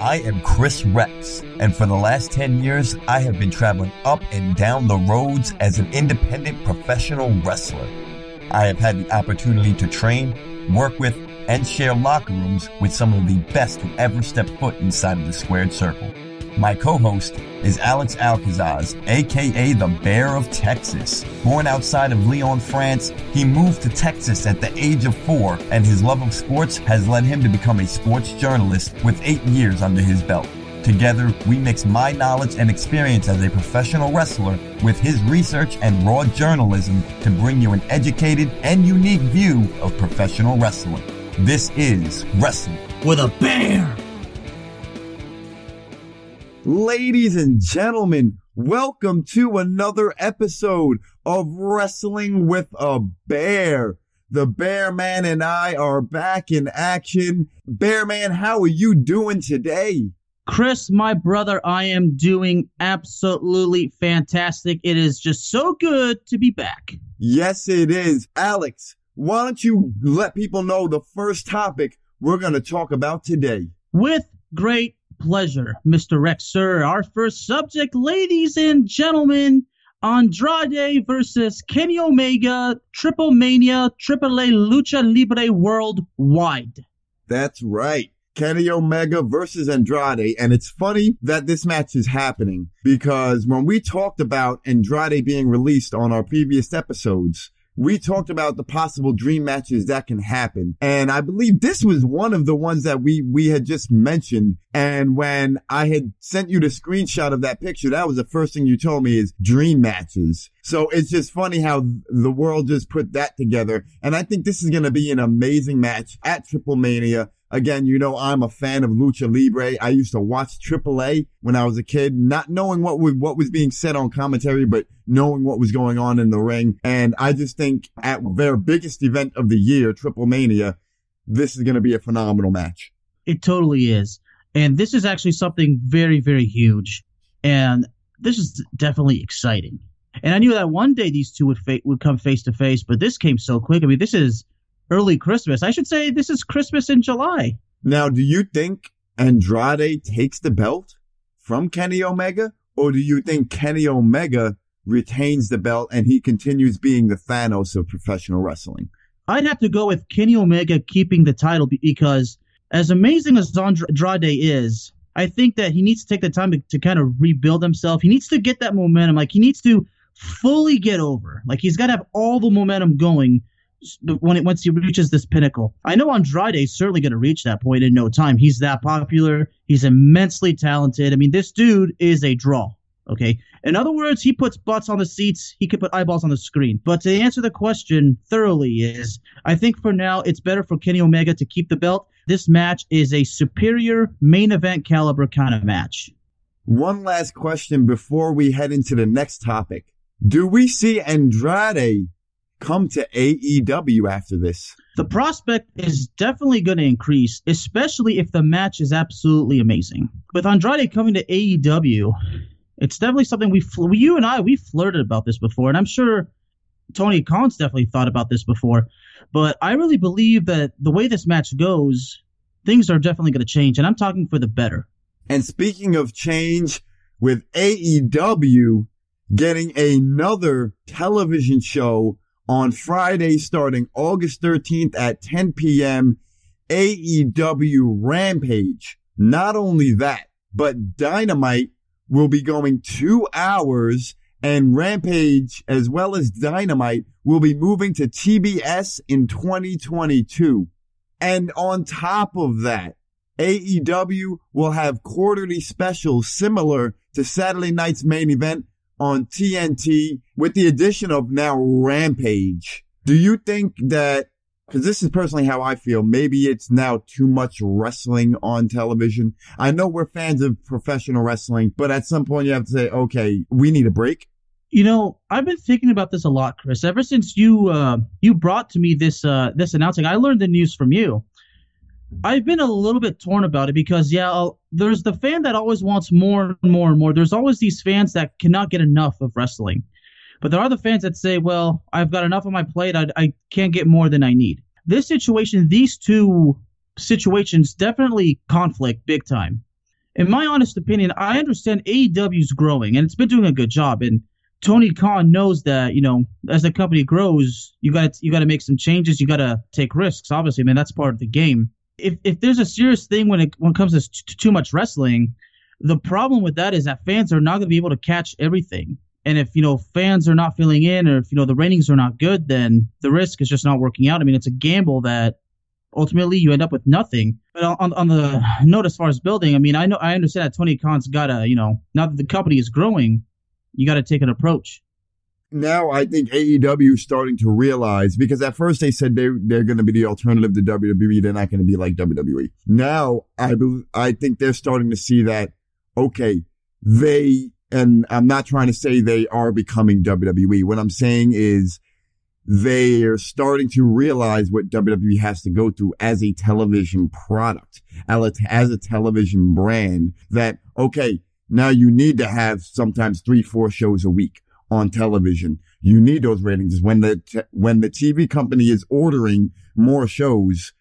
I am Kris Rex, and for the last 10 years, I have been traveling up and down the roads as an independent professional wrestler. I have had the opportunity to train, work with, and share locker rooms with some of the best who ever stepped foot inside of the squared circle. My co-host is Alex Alcazaz, aka the Bear of Texas. Born outside of Lyon, France, he moved to Texas at the age of four, and his love of sports has led him to become a sports journalist with eight years under his belt. Together, we mix my knowledge and experience as a professional wrestler with his research and raw journalism to bring you an educated and unique view of professional wrestling. This is Wrestling with a Bear. Ladies and gentlemen, welcome to another episode of Wrestling with a Bear. The Bear Man and I are back in action. Bear Man, how are you doing today? Kris, my brother, I am doing absolutely fantastic. It is just so good to be back. Yes, it is. Alex, why don't you let people know the first topic we're going to talk about today? With great pleasure, Mr. Rex, sir. Our first subject, ladies and gentlemen, Andrade versus Kenny Omega, Triple Mania, Triple A Lucha Libre Worldwide. That's right. Kenny Omega versus Andrade. And it's funny that this match is happening because when we talked about Andrade being released on our previous episodes, we talked about the possible dream matches that can happen. And I believe this was one of the ones that we, we had just mentioned. And when I had sent you the screenshot of that picture, that was the first thing you told me is dream matches. So it's just funny how the world just put that together. And I think this is going to be an amazing match at Triple Mania. Again, you know, I'm a fan of Lucha Libre. I used to watch AAA when I was a kid, not knowing what was, what was being said on commentary, but knowing what was going on in the ring. And I just think at their biggest event of the year, Triple Mania, this is going to be a phenomenal match. It totally is. And this is actually something very, very huge. And this is definitely exciting. And I knew that one day these two would fa- would come face to face, but this came so quick. I mean, this is early Christmas. I should say this is Christmas in July. Now, do you think Andrade takes the belt from Kenny Omega, or do you think Kenny Omega retains the belt and he continues being the Thanos of professional wrestling? I'd have to go with Kenny Omega keeping the title because, as amazing as Andrade is, I think that he needs to take the time to, to kind of rebuild himself. He needs to get that momentum. Like, he needs to fully get over. Like, he's got to have all the momentum going when it once he reaches this pinnacle. I know Andrade is certainly going to reach that point in no time. He's that popular. He's immensely talented. I mean, this dude is a draw. Okay. In other words, he puts butts on the seats. He could put eyeballs on the screen. But to answer the question thoroughly is, I think for now it's better for Kenny Omega to keep the belt. This match is a superior main event caliber kind of match. One last question before we head into the next topic. Do we see Andrade come to AEW after this? The prospect is definitely going to increase, especially if the match is absolutely amazing. With Andrade coming to AEW, it's definitely something we, you and I, we flirted about this before, and I'm sure Tony Khan's definitely thought about this before. But I really believe that the way this match goes, things are definitely going to change, and I'm talking for the better. And speaking of change, with AEW getting another television show on Friday starting August 13th at 10 p.m. AEW Rampage. Not only that, but Dynamite will be going two hours and Rampage as well as Dynamite will be moving to TBS in 2022. And on top of that, AEW will have quarterly specials similar to Saturday night's main event on TNT with the addition of now Rampage. Do you think that, because this is personally how I feel, maybe it's now too much wrestling on television? I know we're fans of professional wrestling, but at some point you have to say, okay, we need a break. You know, I've been thinking about this a lot, Kris. Ever since you uh, you brought to me this uh, this announcing, I learned the news from you. I've been a little bit torn about it because yeah, I'll, there's the fan that always wants more and more and more. There's always these fans that cannot get enough of wrestling, but there are the fans that say, "Well, I've got enough on my plate. I, I can't get more than I need." This situation, these two situations definitely conflict big time. In my honest opinion, I understand AEW's growing and it's been doing a good job. And Tony Khan knows that you know as the company grows, you got you got to make some changes. You got to take risks. Obviously, I mean that's part of the game. If if there's a serious thing when it when it comes to t- too much wrestling, the problem with that is that fans are not going to be able to catch everything. And if you know fans are not filling in, or if you know the ratings are not good, then the risk is just not working out. I mean, it's a gamble that ultimately you end up with nothing. But on, on the note as far as building, I mean, I know I understand that Tony Khan's got to, you know, now that the company is growing, you got to take an approach. Now I think AEW is starting to realize because at first they said they they're going to be the alternative to WWE. They're not going to be like WWE. Now I I think they're starting to see that okay, they and I'm not trying to say they are becoming WWE. What I'm saying is they are starting to realize what WWE has to go through as a television product, as a television brand that, okay, now you need to have sometimes three, four shows a week on television. You need those ratings when the, t- when the TV company is ordering more shows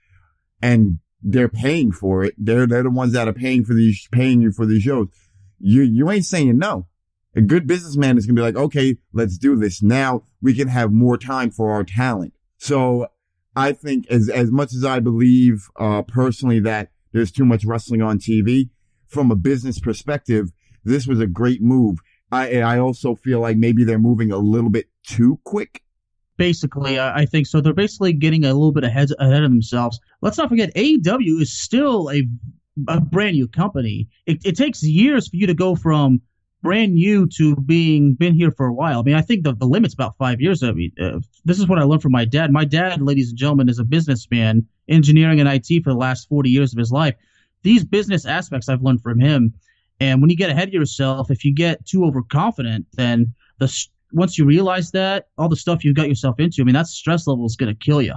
and they're paying for it. They're, they're the ones that are paying for these, paying you for these shows. You, you ain't saying no. A good businessman is to be like, okay, let's do this. Now we can have more time for our talent. So I think as, as much as I believe, uh, personally that there's too much wrestling on TV from a business perspective, this was a great move. I I also feel like maybe they're moving a little bit too quick. Basically, I think so. They're basically getting a little bit ahead ahead of themselves. Let's not forget, AEW is still a a brand new company. It, it takes years for you to go from brand new to being been here for a while. I mean, I think the, the limit's about five years. I mean, uh, this is what I learned from my dad. My dad, ladies and gentlemen, is a businessman, engineering and IT for the last 40 years of his life. These business aspects I've learned from him. And when you get ahead of yourself, if you get too overconfident, then the once you realize that all the stuff you got yourself into, I mean, that stress level is going to kill you.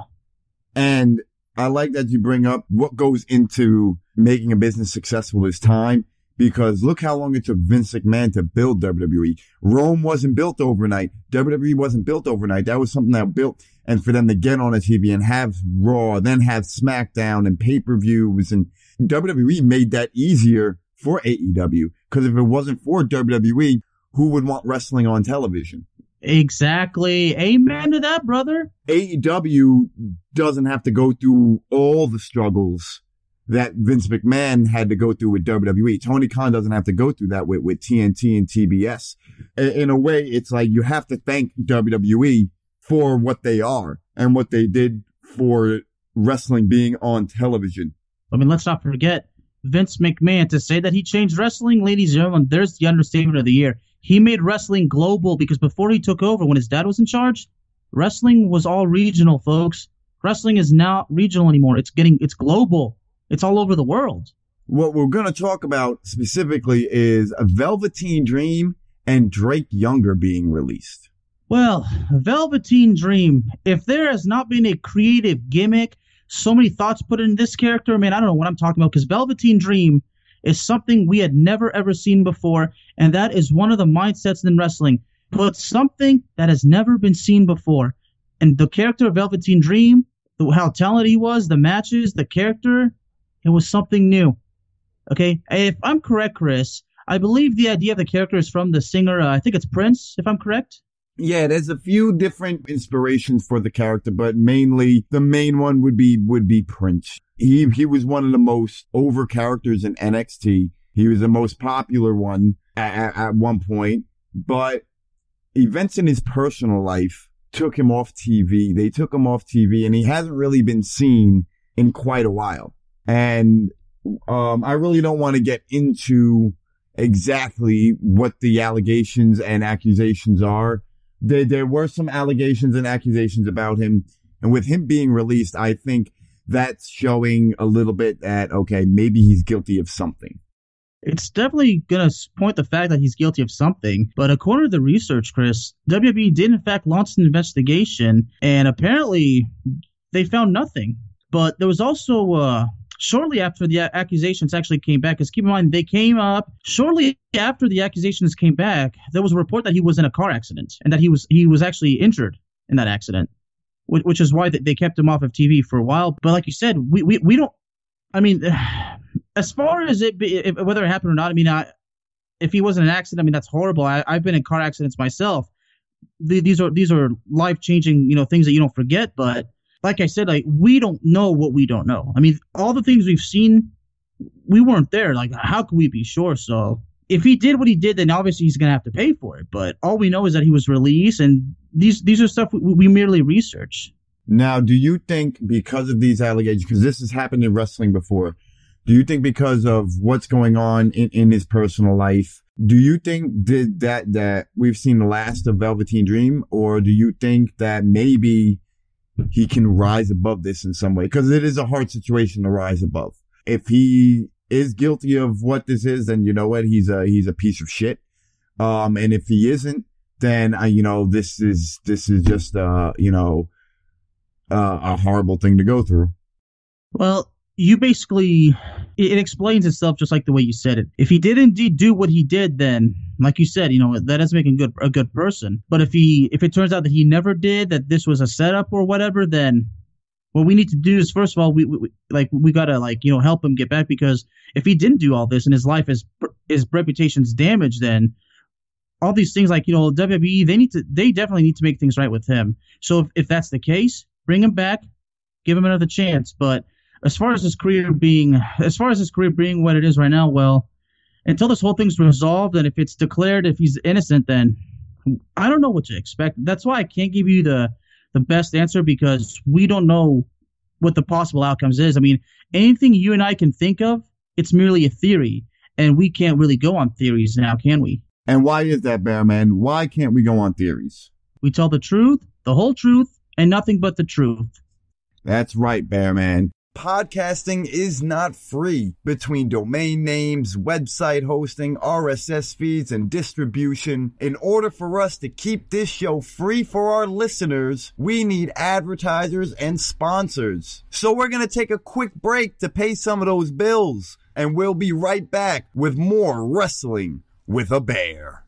And I like that you bring up what goes into making a business successful is time because look how long it took Vince McMahon to build WWE. Rome wasn't built overnight. WWE wasn't built overnight. That was something that built and for them to get on a TV and have Raw, then have SmackDown and pay-per-views and WWE made that easier for AEW. Because if it wasn't for WWE, who would want wrestling on television? Exactly. Amen to that, brother. AEW doesn't have to go through all the struggles that Vince McMahon had to go through with WWE. Tony Khan doesn't have to go through that with, with TNT and TBS. In a way, it's like you have to thank WWE for what they are and what they did for wrestling being on television. I mean, let's not forget Vince McMahon to say that he changed wrestling, ladies and gentlemen, there's the understatement of the year. He made wrestling global because before he took over, when his dad was in charge, wrestling was all regional, folks. Wrestling is not regional anymore. It's getting, it's global. It's all over the world. What we're going to talk about specifically is a Velveteen Dream and Drake Younger being released. Well, Velveteen Dream, if there has not been a creative gimmick so many thoughts put in this character. I mean, I don't know what I'm talking about because Velveteen Dream is something we had never ever seen before, and that is one of the mindsets in wrestling. Put something that has never been seen before, and the character of Velveteen Dream, how talented he was, the matches, the character, it was something new. Okay, if I'm correct, Kris, I believe the idea of the character is from the singer. Uh, I think it's Prince, if I'm correct. Yeah, there's a few different inspirations for the character, but mainly the main one would be would be Prince. He he was one of the most over characters in NXT. He was the most popular one at, at one point, but events in his personal life took him off TV. They took him off TV, and he hasn't really been seen in quite a while. And um, I really don't want to get into exactly what the allegations and accusations are there, there were some allegations and accusations about him. And with him being released, I think that's showing a little bit that, okay, maybe he's guilty of something. It's definitely going to point the fact that he's guilty of something. But according to the research, Kris, WWE did in fact launch an investigation, and apparently they found nothing. But there was also uh, shortly after the accusations actually came back, because keep in mind, they came up shortly after the accusations came back. There was a report that he was in a car accident and that he was he was actually injured in that accident, which, which is why they kept him off of TV for a while. But like you said, we, we, we don't I mean, as far as it be, if, whether it happened or not, I mean, I, if he wasn't an accident, I mean, that's horrible. I, I've been in car accidents myself. The, these are these are life changing, you know, things that you don't forget. But like I said, like we don't know what we don't know. I mean, all the things we've seen, we weren't there. Like, how can we be sure? So if he did what he did, then obviously he's gonna have to pay for it. But all we know is that he was released, and these these are stuff we, we merely research. Now, do you think because of these allegations, because this has happened in wrestling before, do you think because of what's going on in, in his personal life, do you think did that that we've seen the last of Velveteen Dream, or do you think that maybe he can rise above this in some way? Because it is a hard situation to rise above. If he is guilty of what this is, then you know what? He's a he's a piece of shit. Um, and if he isn't, then uh, you know this is this is just uh you know uh, a horrible thing to go through. Well, you basically it explains itself just like the way you said it. If he did indeed do what he did, then like you said, you know that doesn't make him good a good person. But if he if it turns out that he never did, that this was a setup or whatever, then what we need to do is first of all we, we like we gotta like you know help him get back because if he didn't do all this and his life is his reputation's damaged, then all these things like you know WWE they need to they definitely need to make things right with him. So if, if that's the case, bring him back, give him another chance. But as far as his career being, as far as his career being what it is right now, well, until this whole thing's resolved and if it's declared if he's innocent, then I don't know what to expect. That's why I can't give you the the best answer because we don't know what the possible outcomes is. I mean, anything you and I can think of, it's merely a theory, and we can't really go on theories now, can we? And why is that, Bearman? Why can't we go on theories? We tell the truth, the whole truth, and nothing but the truth. That's right, Bearman. Podcasting is not free. Between domain names, website hosting, RSS feeds, and distribution, in order for us to keep this show free for our listeners, we need advertisers and sponsors. So we're going to take a quick break to pay some of those bills, and we'll be right back with more Wrestling with a Bear.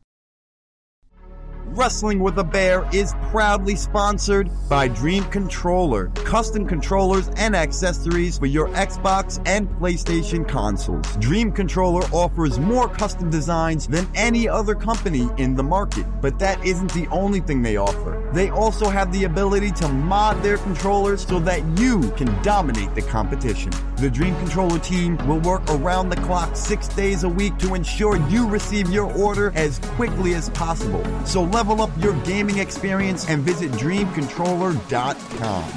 Wrestling with a Bear is proudly sponsored by DreamController, custom controllers and accessories for your Xbox and PlayStation consoles. DreamController offers more custom designs than any other company in the market, but that isn't the only thing they offer. They also have the ability to mod their controllers so that you can dominate the competition. The DreamController team will work around the clock six days a week to ensure you receive your order as quickly as possible. So level up your gaming experience and visit dreamcontroller.com.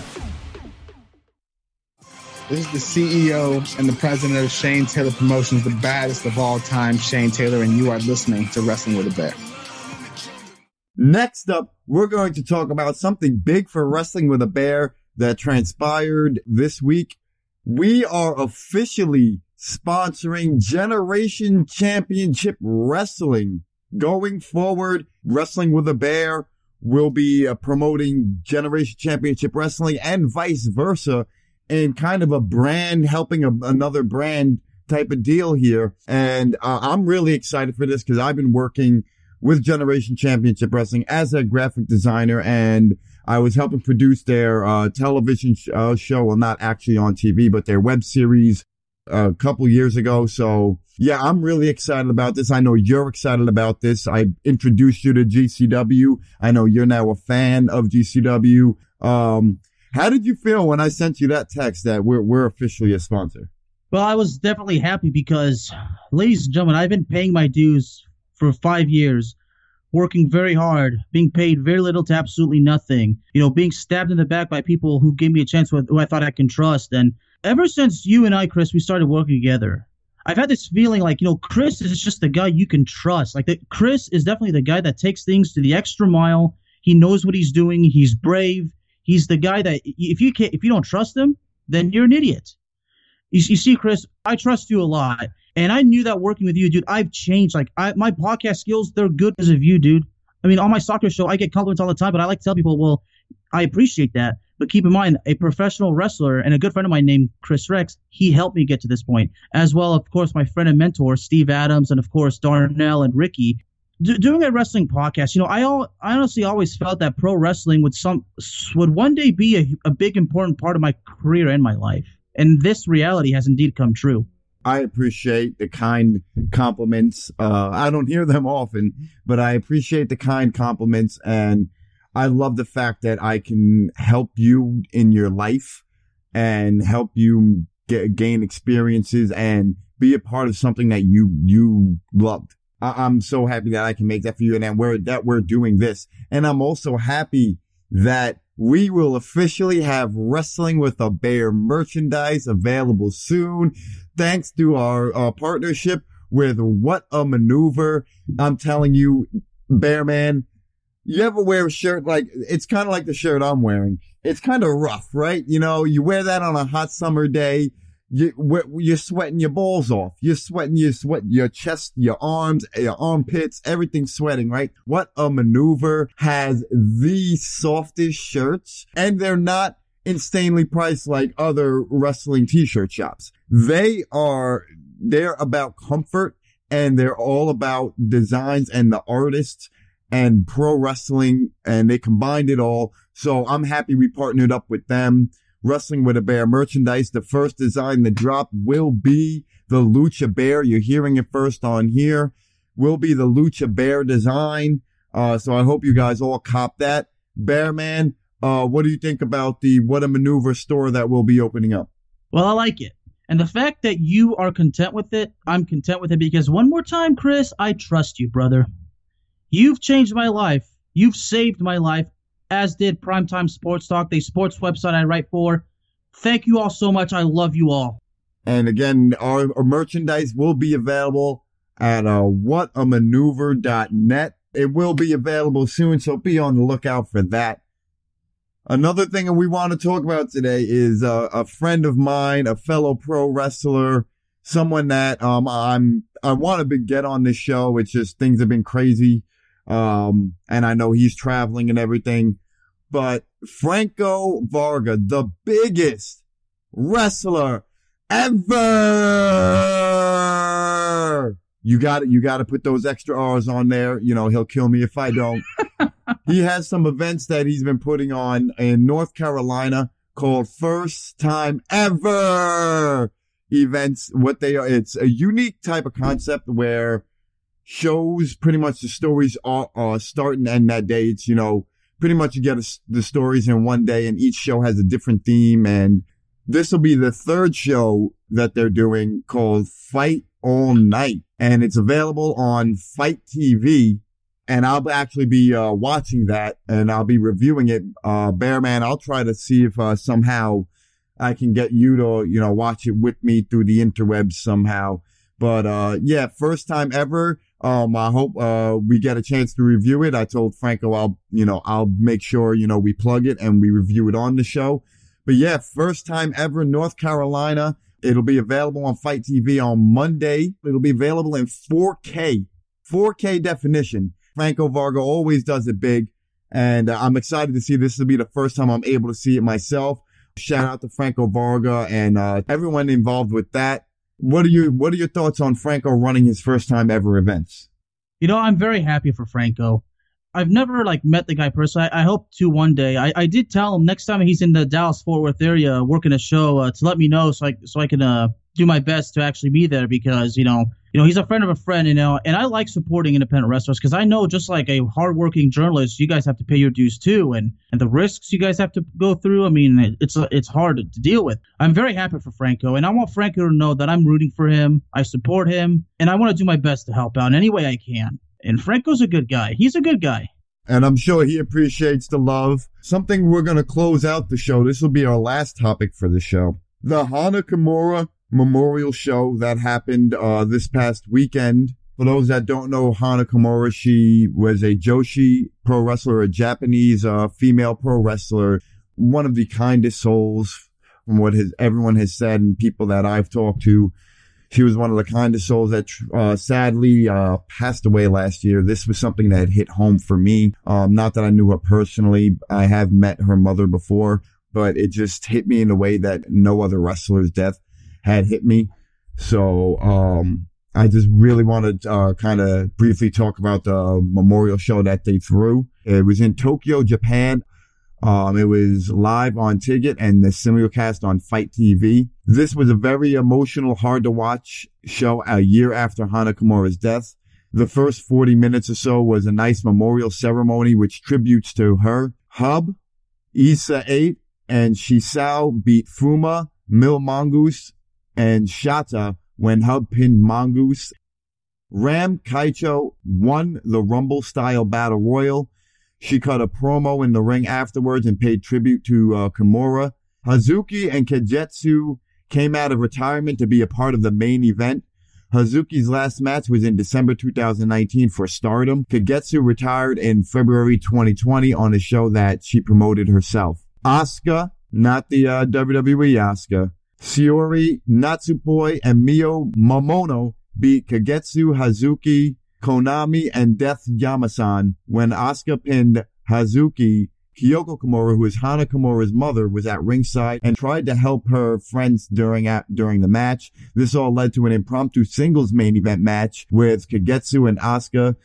This is the CEO and the president of Shane Taylor Promotions, the baddest of all time, Shane Taylor, and you are listening to Wrestling with a Bear. Next up, we're going to talk about something big for Wrestling with a Bear that transpired this week. We are officially sponsoring Generation Championship Wrestling. Going forward, Wrestling with a Bear will be uh, promoting Generation Championship Wrestling and vice versa in kind of a brand helping a, another brand type of deal here. And uh, I'm really excited for this because I've been working with Generation Championship Wrestling as a graphic designer and I was helping produce their uh, television sh- uh, show, well, not actually on TV, but their web series a couple years ago. So yeah, I'm really excited about this. I know you're excited about this. I introduced you to GCW. I know you're now a fan of GCW. Um, how did you feel when I sent you that text that we're, we're officially a sponsor? Well, I was definitely happy because, ladies and gentlemen, I've been paying my dues for five years, working very hard, being paid very little to absolutely nothing, you know, being stabbed in the back by people who gave me a chance with who I thought I can trust. And ever since you and I, Kris, we started working together, I've had this feeling like, you know, Kris is just the guy you can trust. Like, Kris is definitely the guy that takes things to the extra mile. He knows what he's doing. He's brave. He's the guy that if you can't, if you don't trust him, then you're an idiot. You, you see, Kris, I trust you a lot, and I knew that working with you, dude. I've changed. Like, I, my podcast skills, they're good because of you, dude. I mean, on my soccer show, I get compliments all the time, but I like to tell people, well, I appreciate that. But keep in mind, a professional wrestler and a good friend of mine named Kris Rex, he helped me get to this point. As well, of course, my friend and mentor, Steve Adams, and of course, Darnell and Ricky. D- doing a wrestling podcast, you know, I, all, I honestly always felt that pro wrestling would some would one day be a, a big important part of my career and my life. And this reality has indeed come true. I appreciate the kind compliments. Uh, I don't hear them often, but I appreciate the kind compliments and I love the fact that I can help you in your life and help you get, gain experiences and be a part of something that you, you loved. I, am so happy that I can make that for you and we're, that we're doing this. And I'm also happy that we will officially have wrestling with a bear merchandise available soon. Thanks to our, our partnership with what a maneuver. I'm telling you, bear man, you ever wear a shirt like it's kind of like the shirt I'm wearing. It's kind of rough, right? You know, you wear that on a hot summer day. You, you're sweating your balls off. You're sweating your sweat, your chest, your arms, your armpits, everything's sweating, right? What a maneuver has the softest shirts and they're not insanely priced like other wrestling t-shirt shops. They are, they're about comfort and they're all about designs and the artists and pro wrestling and they combined it all. So I'm happy we partnered up with them. Wrestling with a Bear merchandise. The first design that drop will be the Lucha Bear. You're hearing it first on here. Will be the Lucha Bear design. Uh, so I hope you guys all cop that. Bear Man, uh, what do you think about the What a Maneuver store that will be opening up? Well, I like it. And the fact that you are content with it, I'm content with it because one more time, Kris, I trust you, brother. You've changed my life. You've saved my life, as did Primetime Sports Talk, the sports website I write for. Thank you all so much. I love you all. And again, our, our merchandise will be available at uh, whatamaneuver.net. It will be available soon, so be on the lookout for that. Another thing that we want to talk about today is uh, a friend of mine, a fellow pro wrestler, someone that um, I'm I want to get on this show. It's just things have been crazy um, and I know he's traveling and everything, but Franco Varga, the biggest wrestler ever. You got it. You got to put those extra R's on there. You know, he'll kill me if I don't. he has some events that he's been putting on in North Carolina called First Time Everrr events. What they are, it's a unique type of concept where shows pretty much the stories are, are start and end that day. It's, you know, pretty much you get a, the stories in one day and each show has a different theme. And this will be the third show that they're doing called Fight All Night. And it's available on FITE TV. And I'll actually be uh, watching that and I'll be reviewing it. Uh, Bearman, I'll try to see if uh, somehow I can get you to, you know, watch it with me through the interwebs somehow. But uh, yeah, first time ever. Um, I hope, uh, we get a chance to review it. I told Franco I'll, you know, I'll make sure, you know, we plug it and we review it on the show. But yeah, first time ever North Carolina. It'll be available on FITE TV on Monday. It'll be available in 4K, 4K definition. Franco Varga always does it big. And I'm excited to see this will be the first time I'm able to see it myself. Shout out to Franco Varga and, uh, everyone involved with that. What are your What are your thoughts on Franco running his first time ever events? You know, I'm very happy for Franco. I've never like met the guy personally. I, I hope to one day. I, I did tell him next time he's in the Dallas Fort Worth area working a show uh, to let me know so I so I can uh, do my best to actually be there because you know you know he's a friend of a friend you know and I like supporting independent wrestlers because I know just like a hardworking journalist you guys have to pay your dues too and and the risks you guys have to go through I mean it's it's hard to, deal with I'm very happy for Franco and I want Franco to know that I'm rooting for him I support him and I want to do my best to help out in any way I can and Franco's a good guy he's a good guy and I'm sure he appreciates the love. Something we're going to close out the show. This will be our last topic for the show. The Hana Kimura memorial show that happened uh, this past weekend. For those that don't know Hana Kimura, she was a Joshi pro wrestler, a Japanese uh, female pro wrestler, one of the kindest souls from what everyone has said and people that I've talked to. She was one of the kindest souls that uh, sadly uh, passed away last year. This was something that hit home for me. Um, not that I knew her personally. I have met her mother before, but it just hit me in a way that no other wrestler's death had hit me. So, um, I just really wanted to uh, kind of briefly talk about the memorial show that they threw. It was in Tokyo, Japan. Um, it was live on Ticket and the simulcast on FITE TV. This was a very emotional, hard to watch show a year after Hana Kimura's death. The first 40 minutes or so was a nice memorial ceremony, which tributes to her. Hub, Eisa8, and Shisao beat Fuma, Mil Mongoose, and Shota when Hub pinned Mongoose. Ram Kaicho won the Rumble style battle royal. She cut a promo in the ring afterwards and paid tribute to uh, Kimura. Hazuki and Kagetsu came out of retirement to be a part of the main event. Hazuki's last match was in December 2019 for Stardom. Kagetsu retired in February 2020 on a show that she promoted herself. Asuka, not the uh, WWE Asuka, Shiori Natsupoi and Mio Momono beat Kagetsu, Hazuki, Konami, and Death Yamasan when Asuka pinned Hazuki. Kyoko Kimura, who is Hana Kimura's mother, was at ringside and tried to help her friends during at, during the match. This all led to an impromptu singles main event match with Kagetsu and Asuka,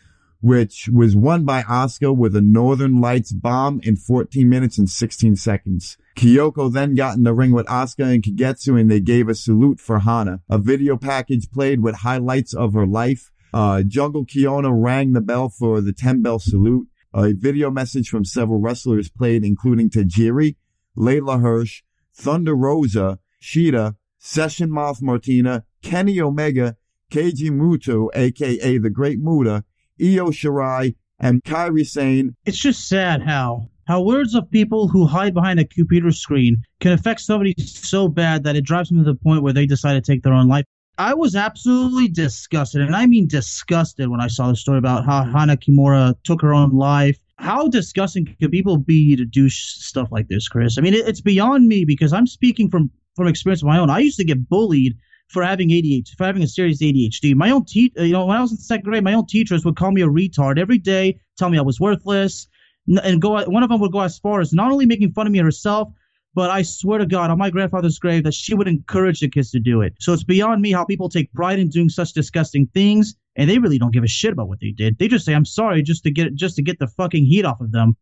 which was won by Asuka with a Northern Lights bomb in 14 minutes and 16 seconds. Kyoko then got in the ring with Asuka and Kagetsu and they gave a salute for Hana. A video package played with highlights of her life. Uh, Jungle Kyona rang the bell for the 10 bell salute. A video message from several wrestlers played, including Tajiri, Leyla Hirsch, Thunder Rosa, Shida, Session Moth Martina, Kenny Omega, Keiji Muto, aka the Great Muta, Io Shirai, and Kairi Sane. It's just sad how how words of people who hide behind a computer screen can affect somebody so bad that it drives them to the point where they decide to take their own life. I was absolutely disgusted, and I mean disgusted when I saw the story about how Hana Kimura took her own life. How disgusting can people be to do stuff like this, Kris? I mean, it, it's beyond me because I'm speaking from from experience of my own. I used to get bullied for having ADHD, for having a serious ADHD. My own te- you know, when I was in second grade, my own teachers would call me a retard every day, tell me I was worthless, and go. One of them would go as far as not only making fun of me herself, but I swear to God, on my grandfather's grave, that she would encourage the kids to do it. So it's beyond me how people take pride in doing such disgusting things, and they really don't give a shit about what they did. They just say, "I'm sorry," just to get just to get the fucking heat off of them.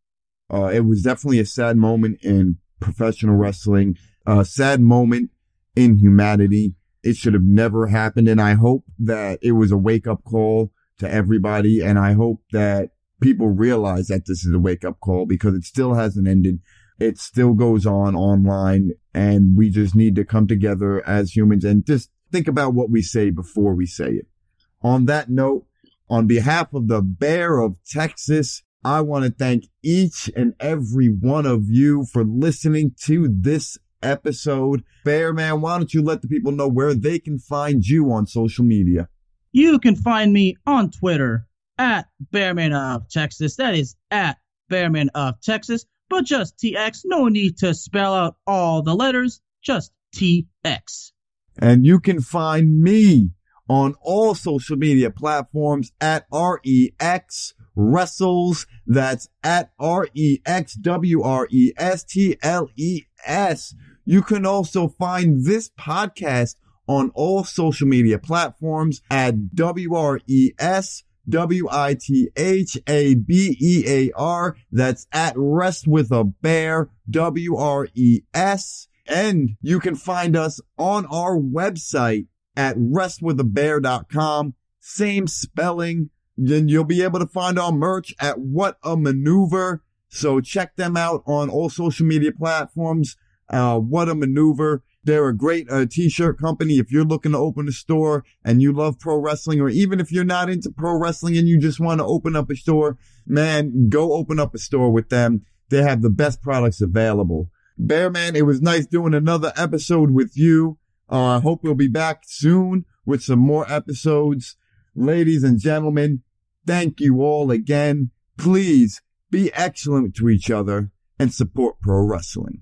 Uh, it was definitely a sad moment in professional wrestling, a sad moment in humanity. It should have never happened, and I hope that it was a wake up call to everybody, and I hope that people realize that this is a wake up call because it still hasn't ended. It still goes on online. And we just need to come together as humans and just think about what we say before we say it. On that note, on behalf of the Bear of Texas, I want to thank each and every one of you for listening to this episode. Bear man, why don't you let the people know where they can find you on social media? You can find me on Twitter at Bearman of Texas. That is at Bearman of Texas but just TX. No need to spell out all the letters, just TX. And you can find me on all social media platforms at REX Wrestles. That's at R E X W R E S T L E S. You can also find this podcast on all social media platforms at WRES W I T H A B E A R. That's at Rest with a Bear, W R E S. And you can find us on our website at restwithabear.com. Same spelling. Then you'll be able to find our merch at What a Maneuver. So check them out on all social media platforms. Uh, what a Maneuver. They're a great uh, t-shirt company. If you're looking to open a store and you love pro wrestling, or even if you're not into pro wrestling and you just want to open up a store, man, go open up a store with them. They have the best products available. Bearman, it was nice doing another episode with you. Uh, I hope we'll be back soon with some more episodes. Ladies and gentlemen, thank you all again. Please be excellent to each other and support pro wrestling.